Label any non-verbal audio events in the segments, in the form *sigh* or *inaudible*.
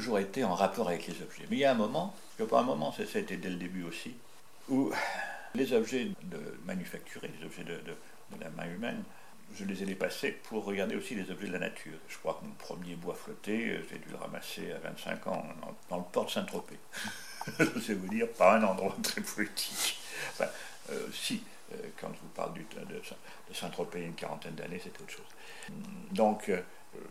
toujours été en rapport avec les objets. Mais il y a un moment, que pas un moment, ça, a été dès le début aussi, où les objets de manufacturés, les objets de, la main humaine, je les ai dépassés pour regarder aussi les objets de la nature. Je crois que mon premier bois flotté, euh, j'ai dû le ramasser à 25 ans dans, le port de Saint-Tropez. *laughs* je sais vous dire, pas un endroit *laughs* très politique. Enfin, euh, si, quand je vous parle du, de, Saint-Tropez il y a une quarantaine d'années, c'était autre chose. Donc,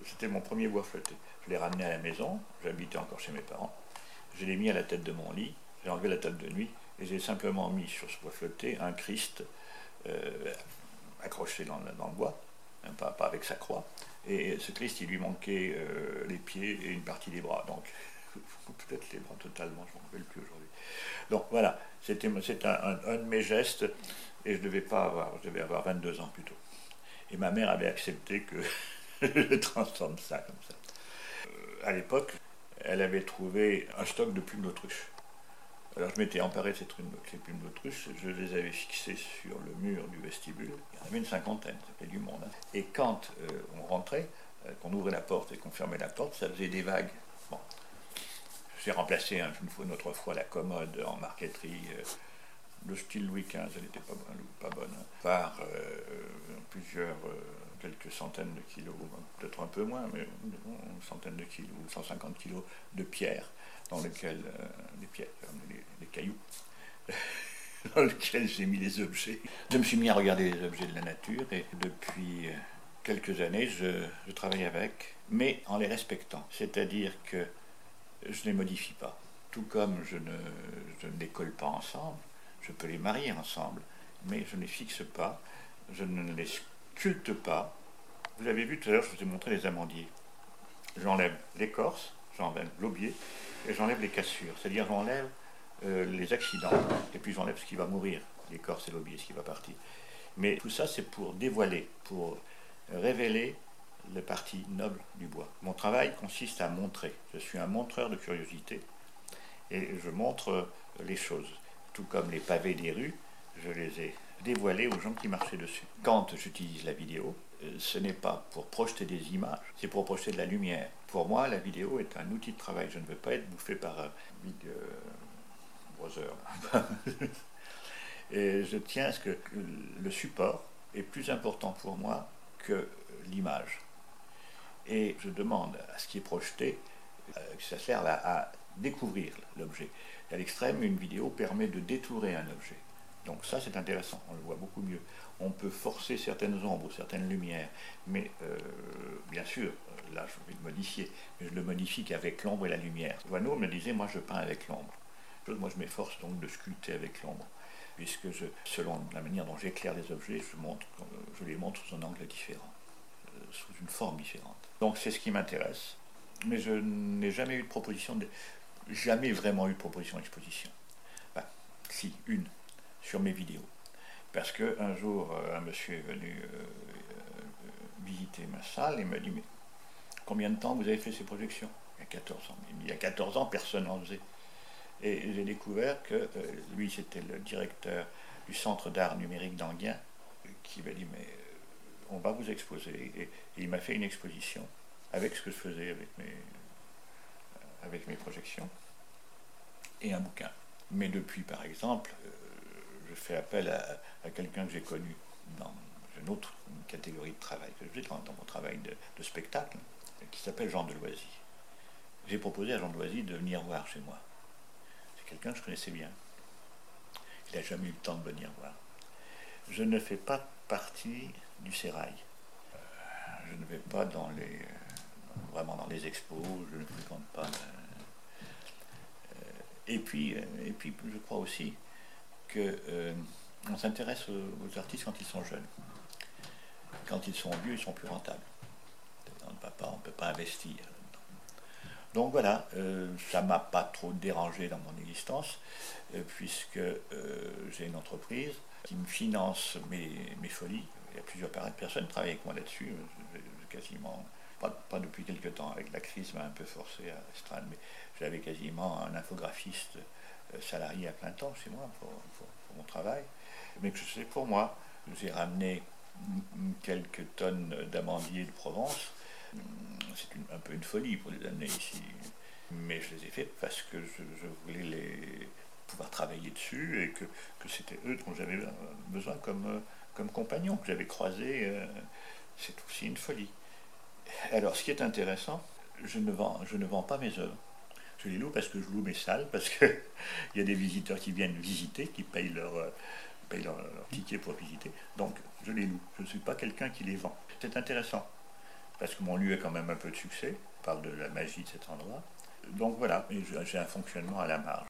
c'était mon premier bois flotté. Je l'ai ramené à la maison, j'habitais encore chez mes parents. Je l'ai mis à la tête de mon lit, j'ai enlevé la table de nuit et j'ai simplement mis sur ce bois flotté un Christ accroché dans, le bois, hein, pas, avec sa croix. Et ce Christ, il lui manquait euh, les pieds et une partie des bras. Donc, *laughs* peut-être les bras totalement, je ne m'en rappelle plus aujourd'hui. Donc voilà, c'était un, de mes gestes, et je devais pas avoir, je devais avoir 22 ans plutôt. Et ma mère avait accepté que *laughs* je transforme ça comme ça. Euh, à l'époque, elle avait trouvé un stock de plumes d'autruche. Alors je m'étais emparé de ces plumes d'autruche, je les avais fixées sur le mur du vestibule. Il y en avait une cinquantaine, ça fait du monde. Hein. Et quand euh, on rentrait, euh, qu'on ouvrait la porte et qu'on fermait la porte, ça faisait des vagues. Bon. J'ai remplacé une, fois, une autre fois la commode en marqueterie euh, de style Louis XV, elle n'était pas, bonne, hein, par plusieurs, quelques centaines de kilos, peut-être un peu moins, mais une centaine de kilos, 150 kilos de pierre dans lesquels les pierres, les, cailloux, *laughs* dans lesquels j'ai mis les objets. Je me suis mis à regarder les objets de la nature et depuis euh, quelques années, je, travaille avec, mais en les respectant. C'est-à-dire que je ne les modifie pas. Tout comme je ne les colle pas ensemble, je peux les marier ensemble, mais je ne les fixe pas, je ne les sculpte pas. Vous avez vu tout à l'heure, je vous ai montré les amandiers. J'enlève l'écorce, j'enlève l'aubier, et j'enlève les cassures, c'est-à-dire j'enlève euh, les accidents, et puis j'enlève ce qui va mourir, l'écorce et l'aubier, ce qui va partir. Mais tout ça, c'est pour dévoiler, pour révéler les parties nobles du bois. Mon travail consiste à montrer. Je suis un montreur de curiosité, et je montre les choses. Tout comme les pavés des rues, je les ai dévoilés aux gens qui marchaient dessus. Quand j'utilise la vidéo, euh, ce n'est pas pour projeter des images, c'est pour projeter de la lumière. Pour moi, la vidéo est un outil de travail. Je ne veux pas être bouffé par un Big Brother. Et je tiens à ce que le support est plus important pour moi que l'image. Et je demande à ce qui est projeté euh, que ça serve à découvrir l'objet. À l'extrême, une vidéo permet de détourer un objet. Donc ça, c'est intéressant, on le voit beaucoup mieux. On peut forcer certaines ombres ou certaines lumières, mais euh, bien sûr, là, je vais le modifier, mais je le modifie qu'avec l'ombre et la lumière. Wano me disait, moi, je peins avec l'ombre. Moi, je m'efforce donc de sculpter avec l'ombre, puisque selon la manière dont j'éclaire les objets, je, je les montre sous un angle différent, euh, sous une forme différente. Donc c'est ce qui m'intéresse, mais je n'ai jamais eu de proposition, de, jamais vraiment eu proposition d'exposition. si, une, sur mes vidéos. Parce qu'un jour, euh, un monsieur est venu euh, euh, visiter ma salle et m'a dit Mais combien de temps vous avez fait ces projections? Il y a 14 ans. Il y a 14 ans, personne n'en faisait. Et j'ai découvert que lui, c'était le directeur du Centre d'art numérique d'Anguien, qui m'a dit Mais on va vous exposer. Et, il m'a fait une exposition avec ce que je faisais avec mes, avec mes projections et un bouquin. Mais depuis, par exemple, je fais appel à, quelqu'un que j'ai connu dans une autre catégorie de travail que je dans, mon travail de, spectacle, qui s'appelle Jean Deloisy. J'ai proposé à Jean Deloisy de venir voir chez moi. C'est quelqu'un que je connaissais bien. Il n'a jamais eu le temps de venir voir. Je ne fais pas partie du sérail. Euh, je ne vais pas dans les, vraiment dans les expos, je ne fréquente pas. Euh, et, puis, euh, et puis, je crois aussi qu'on euh, s'intéresse aux, artistes quand ils sont jeunes. Quand ils sont vieux, ils sont plus rentables. On ne peut pas, investir. Donc voilà, ça ne m'a pas trop dérangé dans mon existence, puisque j'ai une entreprise qui me finance mes, folies. Il y a plusieurs personnes qui travaillent avec moi là-dessus, quasiment, pas, depuis quelques temps, avec la crise m'a un peu forcé à restreindre, mais j'avais quasiment un infographiste euh, salarié à plein temps chez moi pour, mon travail, mais que sais pour moi. J'ai ramené quelques tonnes d'amandiers de Provence. C'est un peu une folie pour les amener ici. Mais je les ai faits parce que je, voulais les pouvoir travailler dessus et que, c'était eux dont j'avais besoin comme, comme compagnons, que j'avais croisés. Euh, c'est aussi une folie. Alors, ce qui est intéressant, je ne vends, pas mes œuvres. Je les loue parce que je loue mes salles, parce qu'il *laughs* y a des visiteurs qui viennent visiter, qui payent leur, euh, leur, ticket pour visiter. Donc, je les loue. Je ne suis pas quelqu'un qui les vend. C'est intéressant, parce que mon lieu a quand même un peu de succès. On parle de la magie de cet endroit. Donc voilà, j'ai un fonctionnement à la marge.